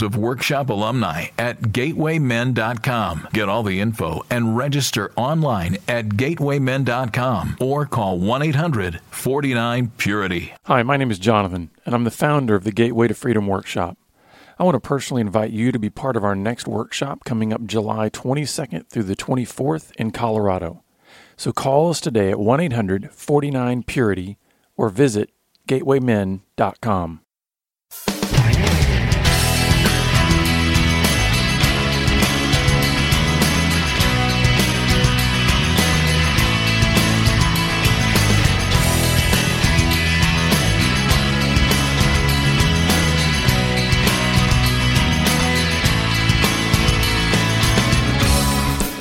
of workshop alumni at gatewaymen.com. Get all the info and register online at gatewaymen.com or call 1 800 49 Purity. Hi, my name is Jonathan, and I'm the founder of the Gateway to Freedom Workshop. I want to personally invite you to be part of our next workshop coming up July 22nd through the 24th in Colorado. So call us today at 1 800 49 Purity or visit gatewaymen.com.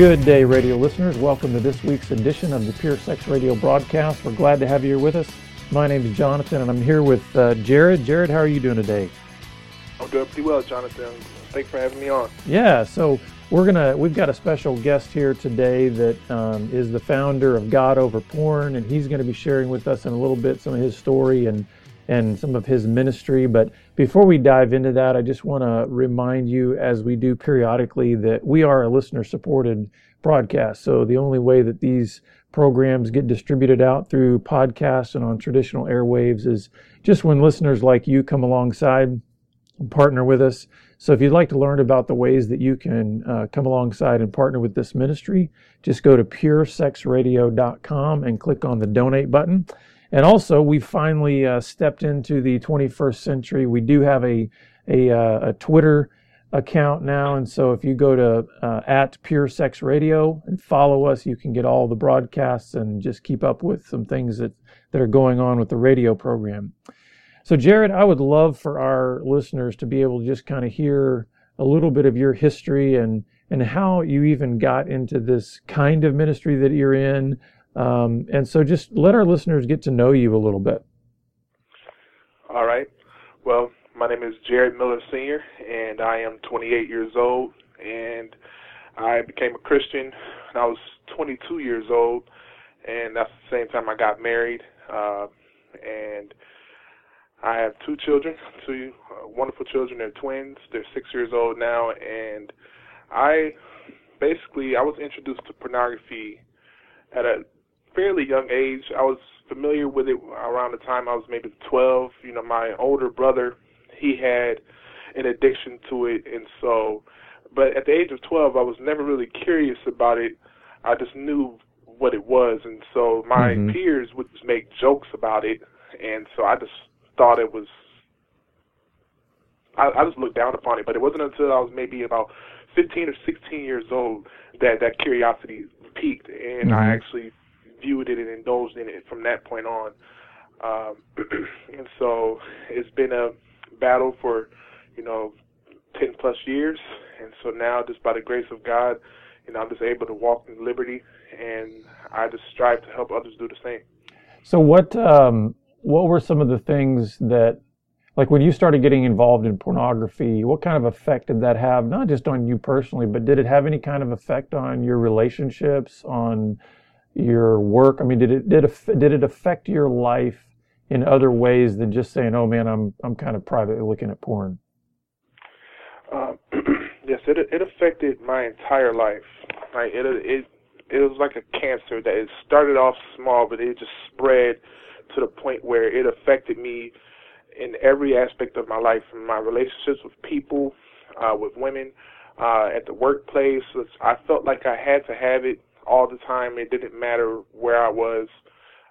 Good day, radio listeners. Welcome to this week's edition of the Pure Sex Radio broadcast. We're glad to have you here with us. My name is Jonathan, and I'm here with uh, Jarrod. Jarrod, how are you doing today? I'm doing pretty well, Jonathan. Thanks for having me on. Yeah, so we're gonna we've got a special guest here today that um, is the founder of God Over Porn, and he's going to be sharing with us in a little bit some of his story and and some of his ministry. But before we dive into that, I just want to remind you, as we do periodically, that we are a listener supported broadcast. So the only way that these programs get distributed out through podcasts and on traditional airwaves is just when listeners like you come alongside and partner with us. So if you'd like to learn about the ways that you can uh, come alongside and partner with this ministry, just go to puresexradio.com and click on the donate button. And also, we finally uh, stepped into the 21st century. We do have a a, uh, a, Twitter account now, and so if you go to uh, at Pure Sex Radio and follow us, you can get all the broadcasts and just keep up with some things that that are going on with the radio program. So, Jarrod, I would love for our listeners to be able to just kind of hear a little bit of your history and and how you even got into this kind of ministry that you're in. Um, and so just let our listeners get to know you a little bit. All right. Well, my name is Jarrod Miller Sr., and I am 28 years old. And I became a Christian when I was 22 years old, and that's the same time I got married. Uh, and I have two children, two uh, wonderful children. They're twins. They're six years old now, and I basically I was introduced to pornography at a fairly young age. I was familiar with it around the time I was maybe 12. You know, my older brother, he had an addiction to it, and so, but at the age of 12, I was never really curious about it. I just knew what it was, and so my mm-hmm. peers would just make jokes about it, and so I just thought it was. I, I just looked down upon it, but it wasn't until I was maybe about 15 or 16 years old that that curiosity peaked, and mm-hmm. I actually viewed it and indulged in it from that point on. Um, and so it's been a battle for, you know, 10 plus years. And so now, just by the grace of God, you know, I'm just able to walk in liberty, and I just strive to help others do the same. So, what um, what were some of the things that, like, when you started getting involved in pornography, what kind of effect did that have? Not just on you personally, but did it have any kind of effect on your relationships, on your work? I mean, did it did it, did it affect your life in other ways than just saying, "Oh man, I'm I'm kind of privately looking at porn"? Uh, yes, it it affected my entire life. Like it it it was like a cancer that it started off small, but it just spread to the point where it affected me in every aspect of my life, from my relationships with people, uh, with women, uh, at the workplace. I felt like I had to have it all the time. It didn't matter where I was.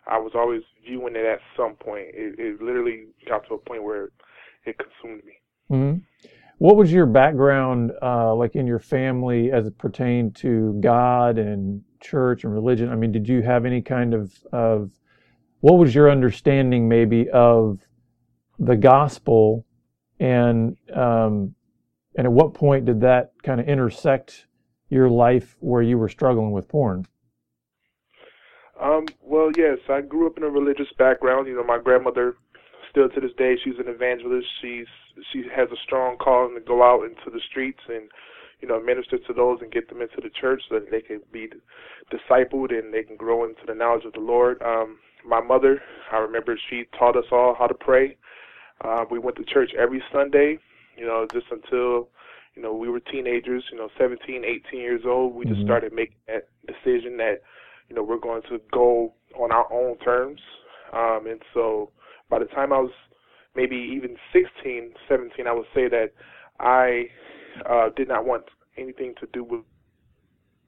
I was always viewing it at some point. It, it literally got to a point where it consumed me. Mm-hmm. What was your background uh, like in your family as it pertained to God and church and religion? I mean, did you have any kind of, of what was your understanding maybe of the gospel and um, and at what point did that kind of intersect your life where you were struggling with porn? Um, well, yes, I grew up in a religious background. You know, my grandmother, still to this day, she's an evangelist. She's she has a strong calling to go out into the streets and you know minister to those and get them into the church so that they can be discipled and they can grow into the knowledge of the Lord. Um, my mother, I remember she taught us all how to pray. Uh, we went to church every Sunday, you know, just until you know we were teenagers, you know, 17, 18 years old. We mm-hmm. just started making that decision that you know, we're going to go on our own terms. Um, and so by the time I was maybe even 16, 17, I would say that I uh, did not want anything to do with,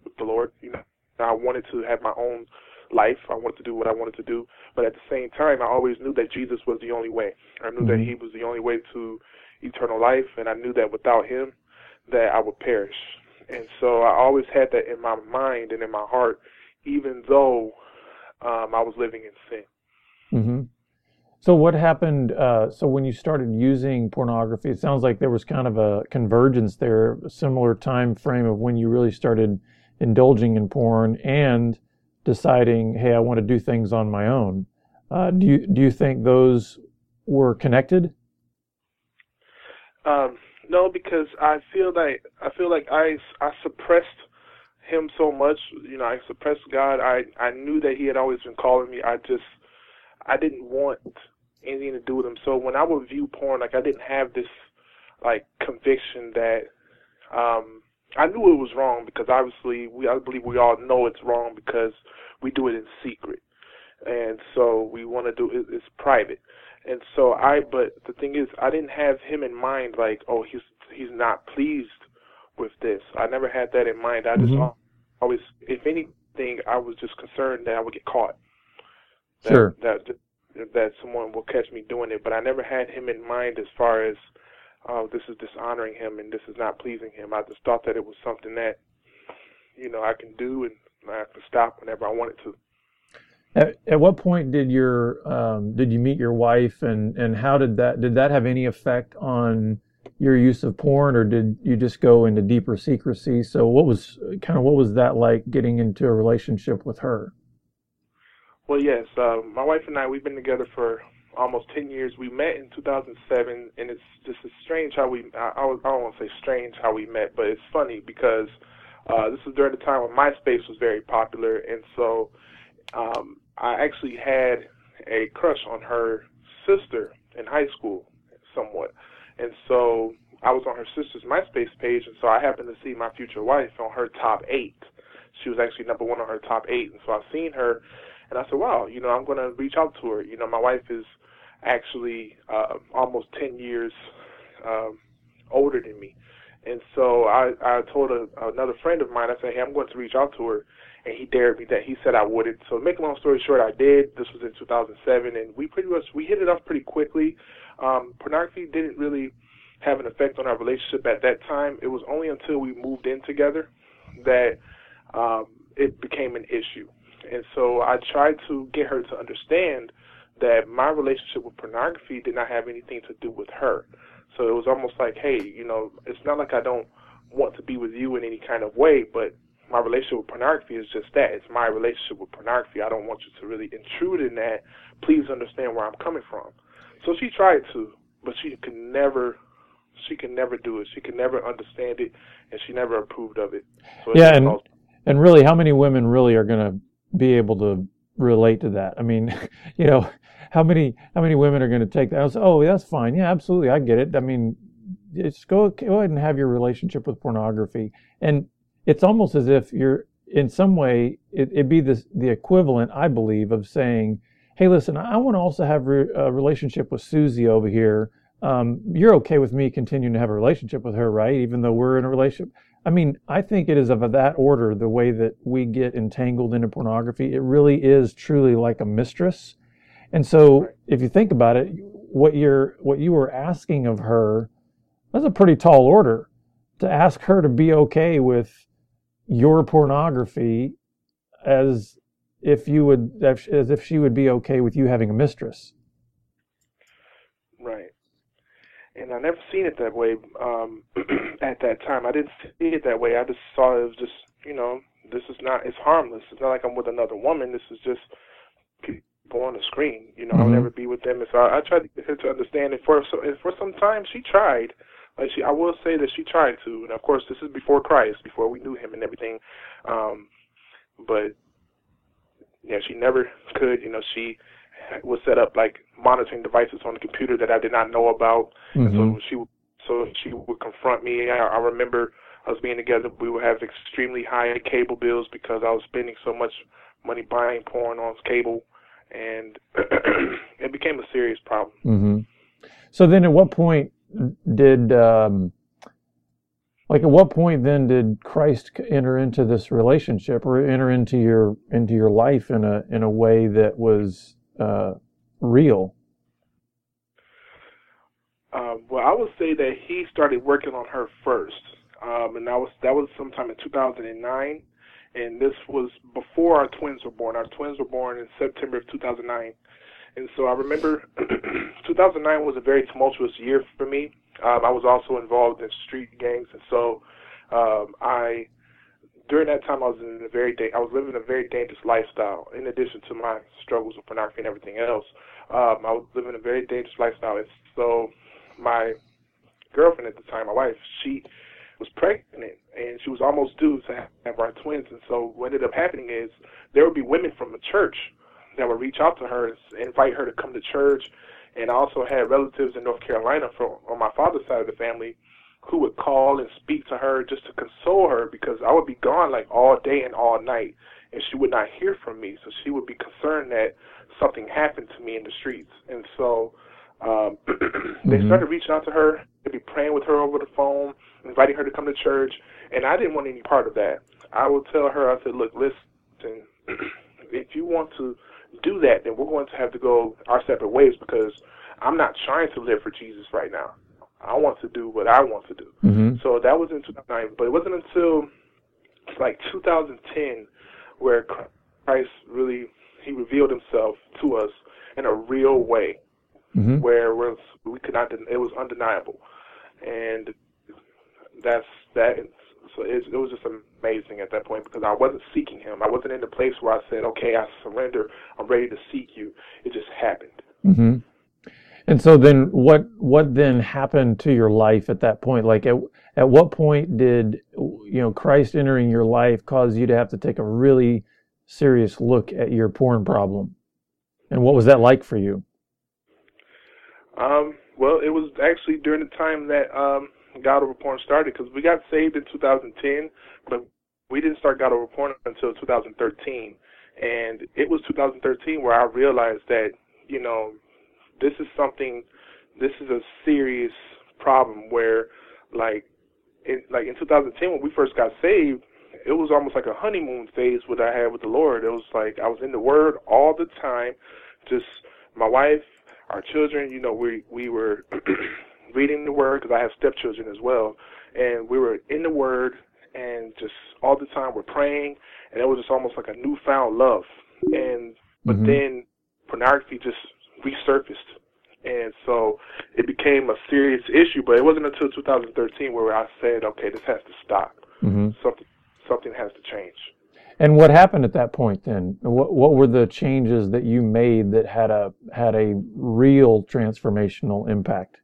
with the Lord. You know, I wanted to have my own life. I wanted to do what I wanted to do. But at the same time, I always knew that Jesus was the only way. I knew mm-hmm. that He was the only way to eternal life, and I knew that without Him, that I would perish. And so I always had that in my mind and in my heart even though um, I was living in sin. Mm-hmm. So what happened? Uh, so when you started using pornography, it sounds like there was kind of a convergence there, a similar time frame of when you really started indulging in porn and deciding, hey, I want to do things on my own. Uh, do you do you think those were connected? Um, no, because I feel like I feel like I I suppressed him so much. You know, I suppressed God. I I knew that He had always been calling me. I just I didn't want anything to do with Him. So when I would view porn, like I didn't have this like conviction that um I knew it was wrong because obviously we I believe we all know it's wrong because we do it in secret. And so we want to do it it's private. And so I but the thing is I didn't have him in mind like oh he's he's not pleased with this. I never had that in mind. I just mm-hmm always, if anything, I was just concerned that I would get caught. That, sure. That, that that someone will catch me doing it, but I never had him in mind as far as, oh, this is dishonoring him and this is not pleasing him. I just thought that it was something that, you know, I can do and I can stop whenever I wanted to. At, at what point did your um, did you meet your wife and and how did that did that have any effect on your use of porn, or did you just go into deeper secrecy? So, what was kind of what was that like getting into a relationship with her? Well, yes, uh, my wife and I we've been together for almost 10 years. We met in 2007, and it's just it's strange how we, I, I, don't want to say strange how we met, but it's funny because uh, this was during the time when MySpace was very popular, and so um, I actually had a crush on her sister in high school, somewhat. And so I was on her sister's MySpace page, and so I happened to see my future wife on her top eight. She was actually number one on her top eight, and so I've seen her, and I said, "Wow, you know, I'm going to reach out to her." You know, my wife is actually uh, almost ten years um, older than me, and so I I told a, another friend of mine, I said, "Hey, I'm going to reach out to her," and he dared me that. He said I wouldn't. So, to make a long story short, I did. This was in 2007, and we pretty much we hit it off pretty quickly um, pornography didn't really have an effect on our relationship at that time. It was only until we moved in together that um, it became an issue. And so I tried to get her to understand that my relationship with pornography did not have anything to do with her. So it was almost like, hey, you know, it's not like I don't want to be with you in any kind of way, but my relationship with pornography is just that. It's my relationship with pornography. I don't want you to really intrude in that. Please understand where I'm coming from. So she tried to, but she could never she can never do it. She can never understand it, and she never approved of it. So yeah, and and really, how many women really are going to be able to relate to that? I mean, you know, how many how many women are going to take that? Say, oh, that's fine. Yeah, absolutely, I get it. I mean, just go go ahead and have your relationship with pornography, and it's almost as if you're in some way, it, would be the the equivalent, I believe, of saying, "Hey, listen, I want to also have re- a relationship with Susie over here. Um, you're okay with me continuing to have a relationship with her, right? Even though we're in a relationship." I mean, I think it is of that order. The way that we get entangled into pornography, it really is truly like a mistress. And so, if you think about it, what you're what you were asking of her, that's a pretty tall order to ask her to be okay with your pornography as if you would as if she would be okay with you having a mistress. Right. And i never seen it that way um at that time. I didn't see it that way. I just saw it as just you know this is not it's harmless. It's not like i'm with another woman. This is just people on the screen. You know mm-hmm. i'll never be with them. And so i, I tried to get her to understand it for so for some time she tried like she, I will say that she tried to, and of course this is before Christ, before we knew Him and everything. Um, but yeah, she never could. You know, she would set up like monitoring devices on the computer that I did not know about. Mm-hmm. And so she, so she would confront me. I, I remember us being together. We would have extremely high cable bills because I was spending so much money buying porn on cable, and it became a serious problem. Mm-hmm. So then, at what point did um, like at what point then did Christ enter into this relationship or enter into your into your life in a in a way that was uh, real? Um, well, I would say that he started working on her first, um, and that was that was sometime in 2009, and this was before our twins were born. Our twins were born in September of 2009, and so I remember 2009 was a very tumultuous year for me. Um, I was also involved in street gangs, and so um, I during that time I was in a very da- I was living a very dangerous lifestyle. In addition to my struggles with pornography and everything else, um, I was living a very dangerous lifestyle. And so my girlfriend at the time, my wife, she was pregnant and she was almost due to have our twins. And so what ended up happening is there would be women from the church that would reach out to her and invite her to come to church. And I also had relatives in North Carolina from on my father's side of the family who would call and speak to her just to console her because I would be gone like all day and all night and she would not hear from me. So she would be concerned that something happened to me in the streets. And so um, they mm-hmm. started reaching out to her. They'd be praying with her over the phone, inviting her to come to church. And I didn't want any part of that. I would tell her, I said, look, listen, if you want to do that, then we're going to have to go our separate ways because I'm not trying to live for Jesus right now. I want to do what I want to do. Mm-hmm. So that was in 2009, but it wasn't until like 2010 where Christ really he revealed himself to us in a real way, mm-hmm. where we could not it was undeniable, and that's that so it, it was just amazing at that point because I wasn't seeking Him. I wasn't in the place where I said, "Okay, I surrender. I'm ready to seek You." It just happened. Mm-hmm. And so then, what what then happened to your life at that point? Like at at what point did you know Christ entering your life cause you to have to take a really serious look at your porn problem? And what was that like for you? Um, well, it was actually during the time that um, God Over Porn started because we got saved in 2010, but we didn't start God Over Porn until 2013. And it was 2013 where I realized that, you know, this is something, this is a serious problem where, like, in, like in 2010 when we first got saved, it was almost like a honeymoon phase what I had with the Lord. It was like I was in the Word all the time, just my wife, our children. You know, we we were reading the Word because I have stepchildren as well, and we were in the Word and just all the time we're praying, and it was just almost like a newfound love. And but mm-hmm. then pornography just resurfaced, and so it became a serious issue. But it wasn't until 2013 where I said, okay, this has to stop. Mm-hmm. Something something has to change. And what happened at that point then? What what were the changes that you made that had a had a real transformational impact?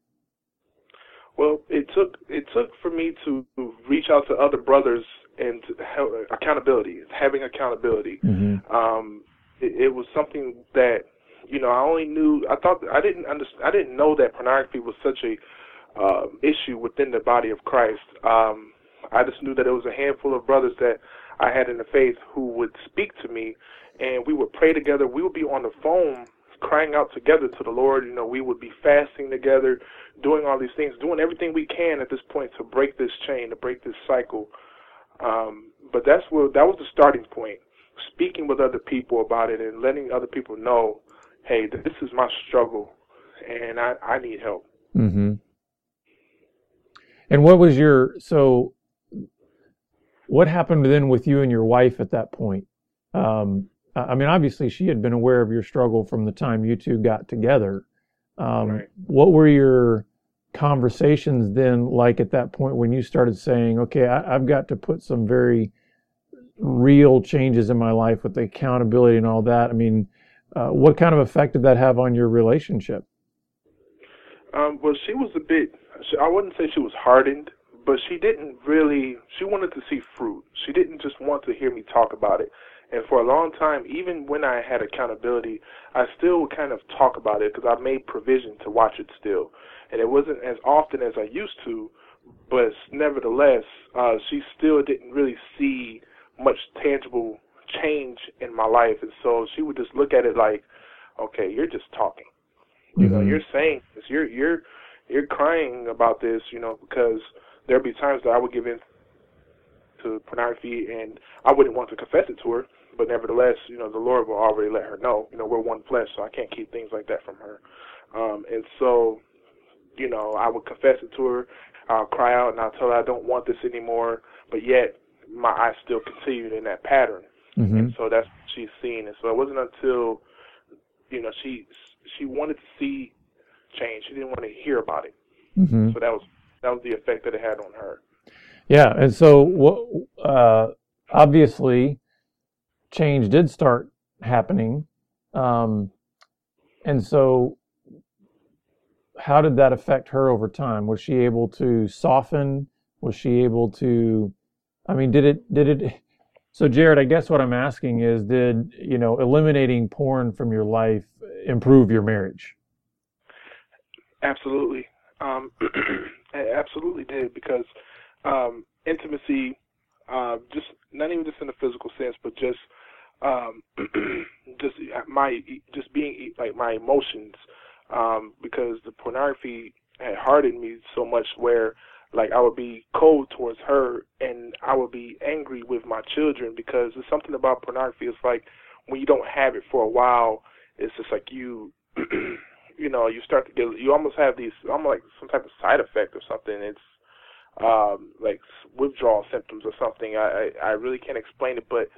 Well, it took it took for me to reach out to other brothers and have accountability, having accountability. Mm-hmm. Um, it, it was something that you know I only knew. I thought I didn't understand. I didn't know that pornography was such a uh, issue within the body of Christ. Um, I just knew that it was a handful of brothers that I had in the faith who would speak to me, and we would pray together. We would be on the phone crying out together to the Lord. You know, we would be fasting together, doing all these things, doing everything we can at this point to break this chain, to break this cycle. Um, but that's where that was the starting point. Speaking with other people about it and letting other people know, hey, this is my struggle, and I, I need help. Mm-hmm. And what was your so? What happened then with you and your wife at that point? Um, I mean, obviously, she had been aware of your struggle from the time you two got together. Um, right. What were your conversations then like at that point when you started saying, okay, I, have got to put some very real changes in my life with the accountability and all that? I mean, uh, what kind of effect did that have on your relationship? Um, well, she was a bit, I wouldn't say she was hardened, but she didn't really, she wanted to see fruit. She didn't just want to hear me talk about it. And for a long time, even when I had accountability, I still would kind of talk about it because I made provision to watch it still. And it wasn't as often as I used to, but nevertheless, uh, she still didn't really see much tangible change in my life. And so she would just look at it like, okay, you're just talking. You mm-hmm. know, you're saying this. You're, you're, you're crying about this, you know, because there'd be times that I would give in to pornography and I wouldn't want to confess it to her but nevertheless, you know, the Lord will already let her know. You know, we're one flesh, so I can't keep things like that from her. Um, and so, you know, I would confess it to her. I'll cry out and I'll tell her I don't want this anymore. But yet, my eyes still continued in that pattern. Mm-hmm. And so that's what she's seen. And so it wasn't until, you know, she she wanted to see change. She didn't want to hear about it. Mm-hmm. So that was that was the effect that it had on her. Yeah, and so what? Uh, obviously, change did start happening. Um, and so, how did that affect her over time? Was she able to soften? Was she able to? I mean, did it? Did it? So, Jarrod, I guess what I'm asking is, did you know eliminating porn from your life improve your marriage? Absolutely, um, absolutely did because um, intimacy, uh, just not even just in the physical sense, but just um, just my just being like my emotions um, because the pornography had hardened me so much where like I would be cold towards her and I would be angry with my children because there's something about pornography. It's like when you don't have it for a while, it's just like you you know, you start to get you almost have these almost like some type of side effect or something. It's um like withdrawal symptoms or something. I I, I really can't explain it, but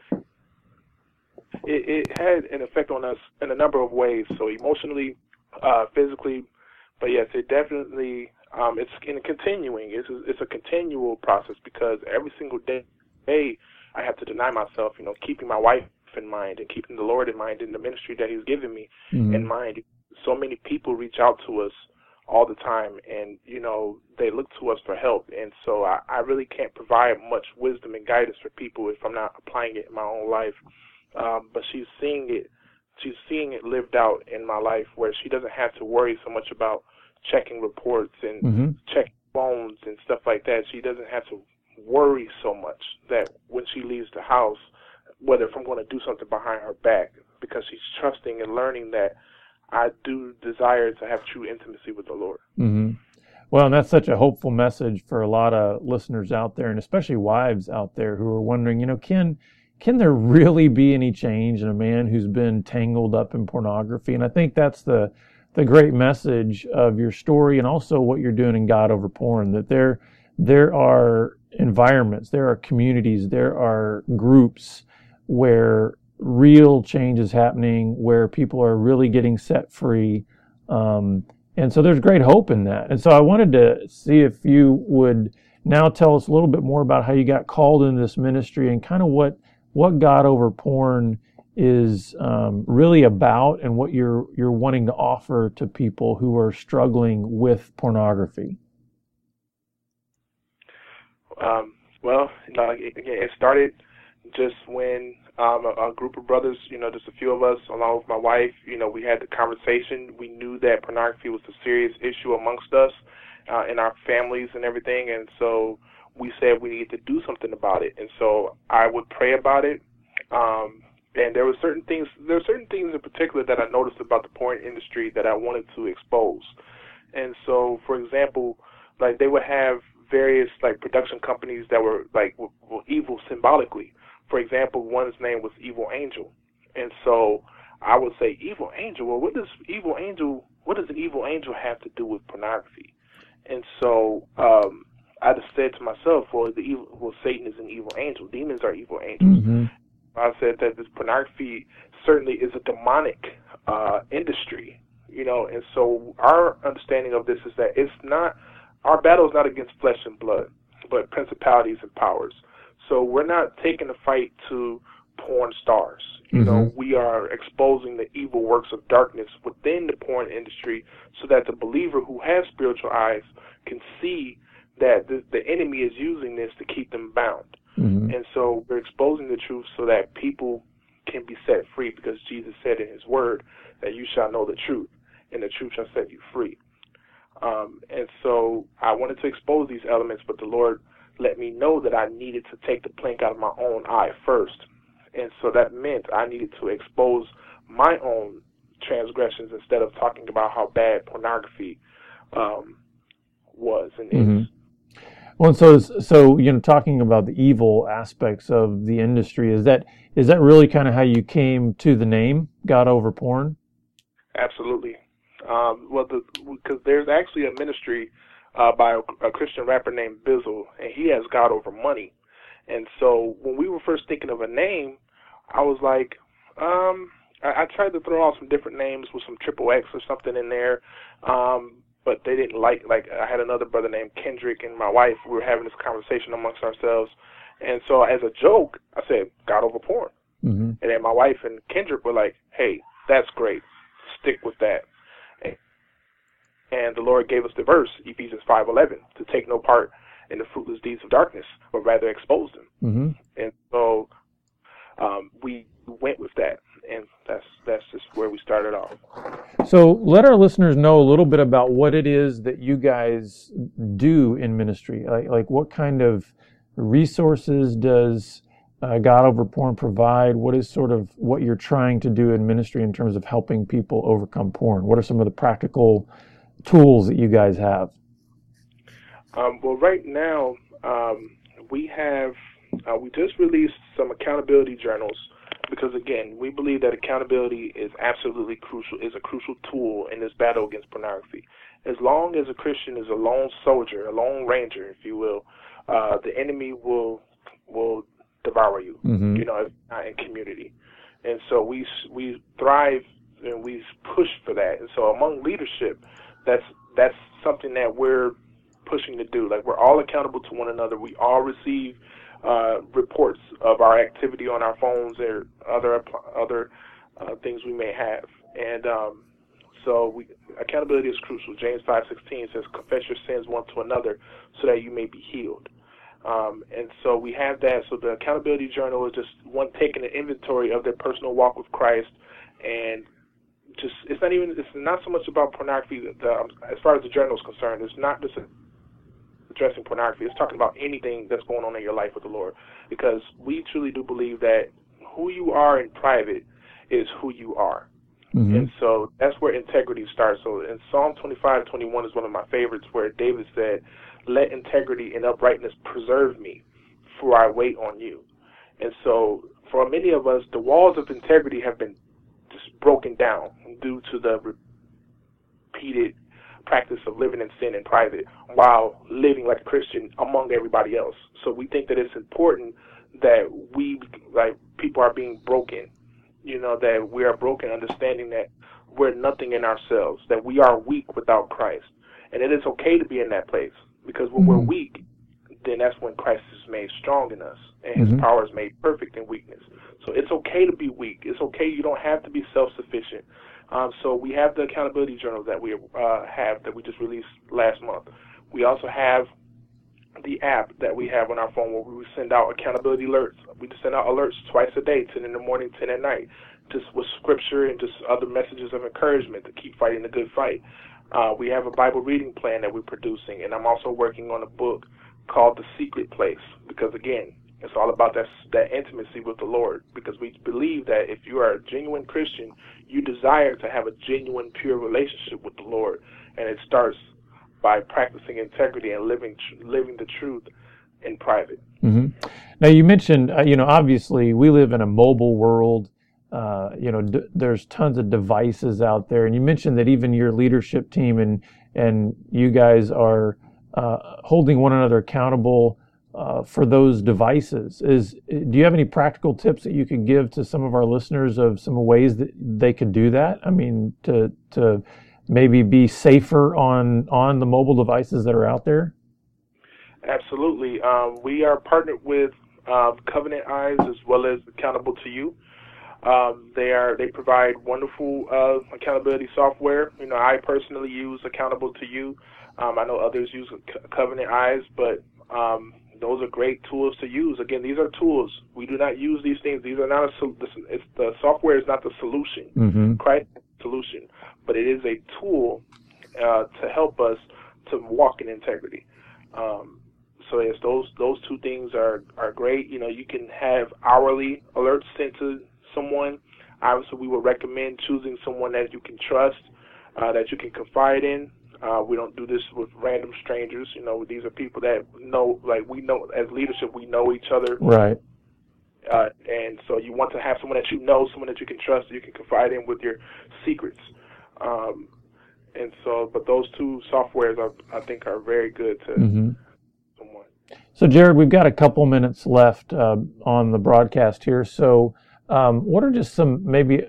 it, it had an effect on us in a number of ways. So emotionally, uh, physically, but yes, it definitely um, it's in continuing. It's a, it's a continual process because every single day, day I have to deny myself. You know, keeping my wife in mind and keeping the Lord in mind and the ministry that He's given me mm-hmm. in mind. So many people reach out to us all the time and you know they look to us for help and so I, I really can't provide much wisdom and guidance for people if I'm not applying it in my own life um, but she's seeing it. She's seeing it lived out in my life, where she doesn't have to worry so much about checking reports and mm-hmm. checking phones and stuff like that. She doesn't have to worry so much that when she leaves the house, whether if I'm going to do something behind her back, because she's trusting and learning that I do desire to have true intimacy with the Lord. Mm-hmm. Well, and that's such a hopeful message for a lot of listeners out there, and especially wives out there who are wondering, you know, can can there really be any change in a man who's been tangled up in pornography? And I think that's the the great message of your story and also what you're doing in God over porn that there there are environments, there are communities, there are groups where real change is happening, where people are really getting set free. Um, and so there's great hope in that. And so I wanted to see if you would now tell us a little bit more about how you got called into this ministry and kind of what what God over porn is um, really about and what you're you're wanting to offer to people who are struggling with pornography. Um, well, again, it started just when um, a, a, group of brothers, you know, just a few of us, along with my wife, you know, we had the conversation. We knew that pornography was a serious issue amongst us uh, in our families and everything, and so we said we needed to do something about it. And so I would pray about it. Um, and there were certain things, there were certain things in particular that I noticed about the porn industry that I wanted to expose. And so, for example, like they would have various like production companies that were like were, were evil symbolically. For example, one's name was Evil Angel, and so I would say Evil Angel. Well, what does Evil Angel? What does an evil angel have to do with pornography? And so um, I just said to myself, well, the evil, well, Satan is an evil angel. Demons are evil angels. Mm-hmm. I said that this pornography certainly is a demonic uh, industry, you know, and so our understanding of this is that it's not our battle is not against flesh and blood, but principalities and powers. So we're not taking the fight to porn stars. You mm-hmm. know, we are exposing the evil works of darkness within the porn industry so that the believer who has spiritual eyes can see that the, the enemy is using this to keep them bound. Mm-hmm. And so we're exposing the truth so that people can be set free because Jesus said in his word that you shall know the truth and the truth shall set you free. Um, and so I wanted to expose these elements, but the Lord let me know that I needed to take the plank out of my own eye first. And so that meant I needed to expose my own transgressions instead of talking about how bad pornography um, was and mm-hmm. is. Well, so so you know, talking about the evil aspects of the industry, is that is that really kind of how you came to the name God Over Porn? Absolutely. Um, well, because there's actually a ministry uh, by a, a Christian rapper named Bizzle, and he has God over money. And so when we were first thinking of a name, I was like, um, I, I tried to throw out some different names with some triple X or something in there, um, but they didn't like. Like I had another brother named Kendrick and my wife. We were having this conversation amongst ourselves, and so as a joke, I said God over porn. Mm-hmm. And then my wife and Kendrick were like, "Hey, that's great. Stick with that." And the Lord gave us the verse, Ephesians 5:11, to take no part in the fruitless deeds of darkness, but rather expose them. Mm-hmm. And so um, we went with that, and that's that's just where we started off. So let our listeners know a little bit about what it is that you guys do in ministry. Like, like what kind of resources does uh, God Over Porn provide? What is sort of what you're trying to do in ministry in terms of helping people overcome porn? What are some of the practical tools that you guys have? Um, well, right now um, we have uh, we just released some accountability journals because again we believe that accountability is absolutely crucial is a crucial tool in this battle against pornography. As long as a Christian is a lone soldier, a lone ranger, if you will, uh, the enemy will will devour you. Mm-hmm. You know, not in community, and so we we thrive and we push for that. And so among leadership, that's that's something that we're pushing to do. Like we're all accountable to one another. We all receive uh, reports of our activity on our phones or other other uh, things we may have, and um, so we, accountability is crucial. James five sixteen says, "Confess your sins one to another, so that you may be healed." Um, and so we have that. So the accountability journal is just one taking an inventory of their personal walk with Christ and just it's not even it's not so much about pornography. The, um, as far as the journal is concerned, it's not just addressing pornography. It's talking about anything that's going on in your life with the Lord, because we truly do believe that who you are in private is who you are. Mm-hmm. And so that's where integrity starts. So in Psalm 25, 21 is one of my favorites where David said, Let integrity and uprightness preserve me, for I wait on you. And so for many of us, the walls of integrity have been just broken down due to the repeated practice of living in sin in private while living like a Christian among everybody else. So we think that it's important that we, like, people are being broken. You know, that we are broken, understanding that we're nothing in ourselves, that we are weak without Christ. And it is okay to be in that place because when mm-hmm. we're weak, then that's when Christ is made strong in us and his mm-hmm. power is made perfect in weakness. So it's okay to be weak. It's okay. You don't have to be self sufficient. Um, so we have the accountability journal that we uh, have that we just released last month. We also have the app that we have on our phone where we send out accountability alerts. We just send out alerts twice a day, 10 in the morning, 10 at night, just with scripture and just other messages of encouragement to keep fighting the good fight. Uh, we have a Bible reading plan that we're producing, and I'm also working on a book called the secret place because again, it's all about that that intimacy with the Lord because we believe that if you are a genuine Christian, you desire to have a genuine, pure relationship with the Lord, and it starts by practicing integrity and living living the truth in private. Mm-hmm. Now you mentioned, uh, you know, obviously we live in a mobile world. Uh, you know, d- there's tons of devices out there, and you mentioned that even your leadership team and and you guys are uh, holding one another accountable uh, for those devices. Is do you have any practical tips that you could give to some of our listeners of some ways that they could do that? I mean, to to maybe be safer on on the mobile devices that are out there. Absolutely, um, we are partnered with um, Covenant Eyes as well as Accountable to You. Um, they are they provide wonderful uh, accountability software. You know, I personally use Accountable to You. Um, I know others use Covenant Eyes, but um, those are great tools to use. Again, these are tools. We do not use these things. These are not a it's the software is not the solution. Mm-hmm. Christ solution, but it is a tool uh, to help us to walk in integrity. Um, so yes, those those two things are are great. You know, you can have hourly alerts sent to someone. Obviously, we would recommend choosing someone that you can trust, uh, that you can confide in. Uh, we don't do this with random strangers. You know, these are people that know, like we know as leadership, we know each other. Right. Uh, and so you want to have someone that you know, someone that you can trust, you can confide in with your secrets. Um, and so, but those two softwares, are, I think, are very good to mm-hmm. someone. So, Jarrod, we've got a couple minutes left uh, on the broadcast here. So, um, what are just some maybe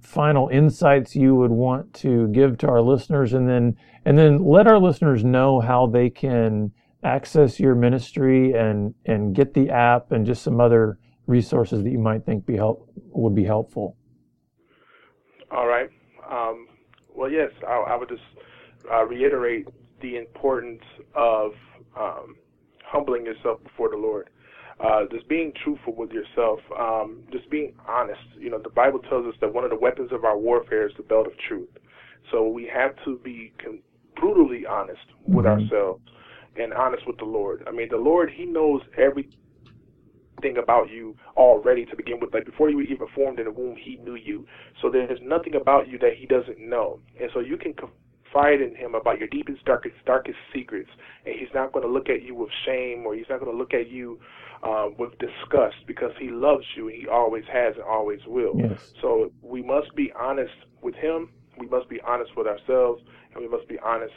final insights you would want to give to our listeners, and then and then let our listeners know how they can access your ministry and and get the app and just some other resources that you might think be help would be helpful. All right. Um, well, yes, I, I would just uh, reiterate the importance of um, humbling yourself before the Lord uh, just being truthful with yourself, um, just being honest. You know, the Bible tells us that one of the weapons of our warfare is the belt of truth. So we have to be con- brutally honest with mm-hmm. ourselves and honest with the Lord. I mean, the Lord, He knows everything about you already to begin with. Like before you were even formed in the womb, He knew you. So there's nothing about you that He doesn't know. And so you can confide in Him about your deepest, darkest, darkest secrets, and He's not going to look at you with shame, or He's not going to look at you um, with disgust because He loves you. And he always has and always will. Yes. So we must be honest with Him. We must be honest with ourselves, and we must be honest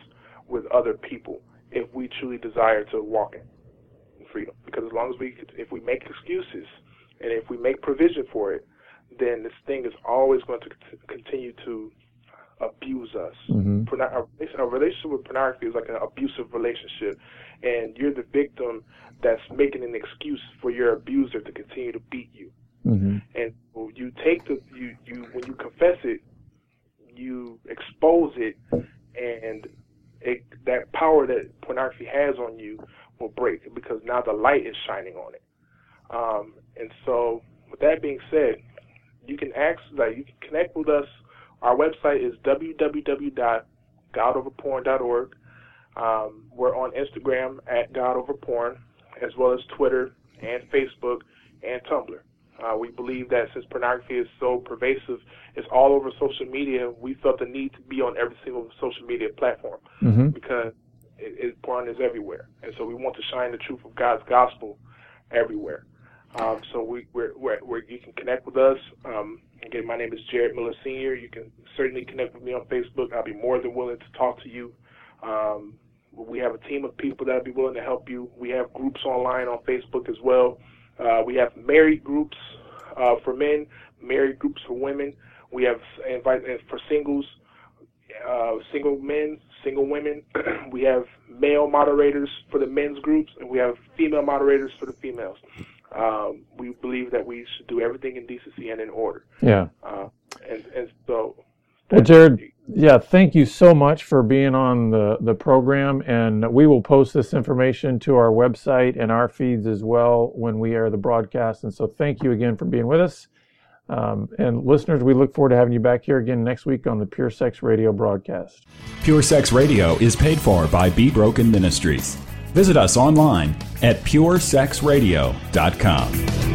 with other people if we truly desire to walk in freedom. Because as long as we, if we make excuses and if we make provision for it, then this thing is always going to continue to abuse us. Mm-hmm. A relationship with pornography is like an abusive relationship, and you're the victim that's making an excuse for your abuser to continue to beat you. Mm-hmm. And you take the you you when you confess it, you expose it, and it, that power that pornography has on you will break because now the light is shining on it. Um, and so, with that being said, you can ask, like, you can connect with us. Our website is www.godoverporn.org. Um, we're on Instagram at godoverporn as well as Twitter and Facebook and Tumblr. Uh, we believe that since pornography is so pervasive, it's all over social media. We felt the need to be on every single social media platform mm-hmm. because it, it, porn is everywhere, and so we want to shine the truth of God's gospel everywhere. Um, so we, we're, we're, we're, you can connect with us. Um, again, my name is Jarrod Miller Senior. You can certainly connect with me on Facebook. I'll be more than willing to talk to you. Um, we have a team of people that'll be willing to help you. We have groups online on Facebook as well. Uh, we have married groups uh, for men, married groups for women. We have invite for singles, uh, single men, single women. we have male moderators for the men's groups, and we have female moderators for the females. Um, we believe that we should do everything in decency and in order. Yeah. Uh, and and so. Well, Jarrod, yeah, thank you so much for being on the, the program. And we will post this information to our website and our feeds as well when we air the broadcast. And so thank you again for being with us. Um, and listeners, we look forward to having you back here again next week on the Pure Sex Radio broadcast. Pure Sex Radio is paid for by Be Broken Ministries. Visit us online at puresexradio.com.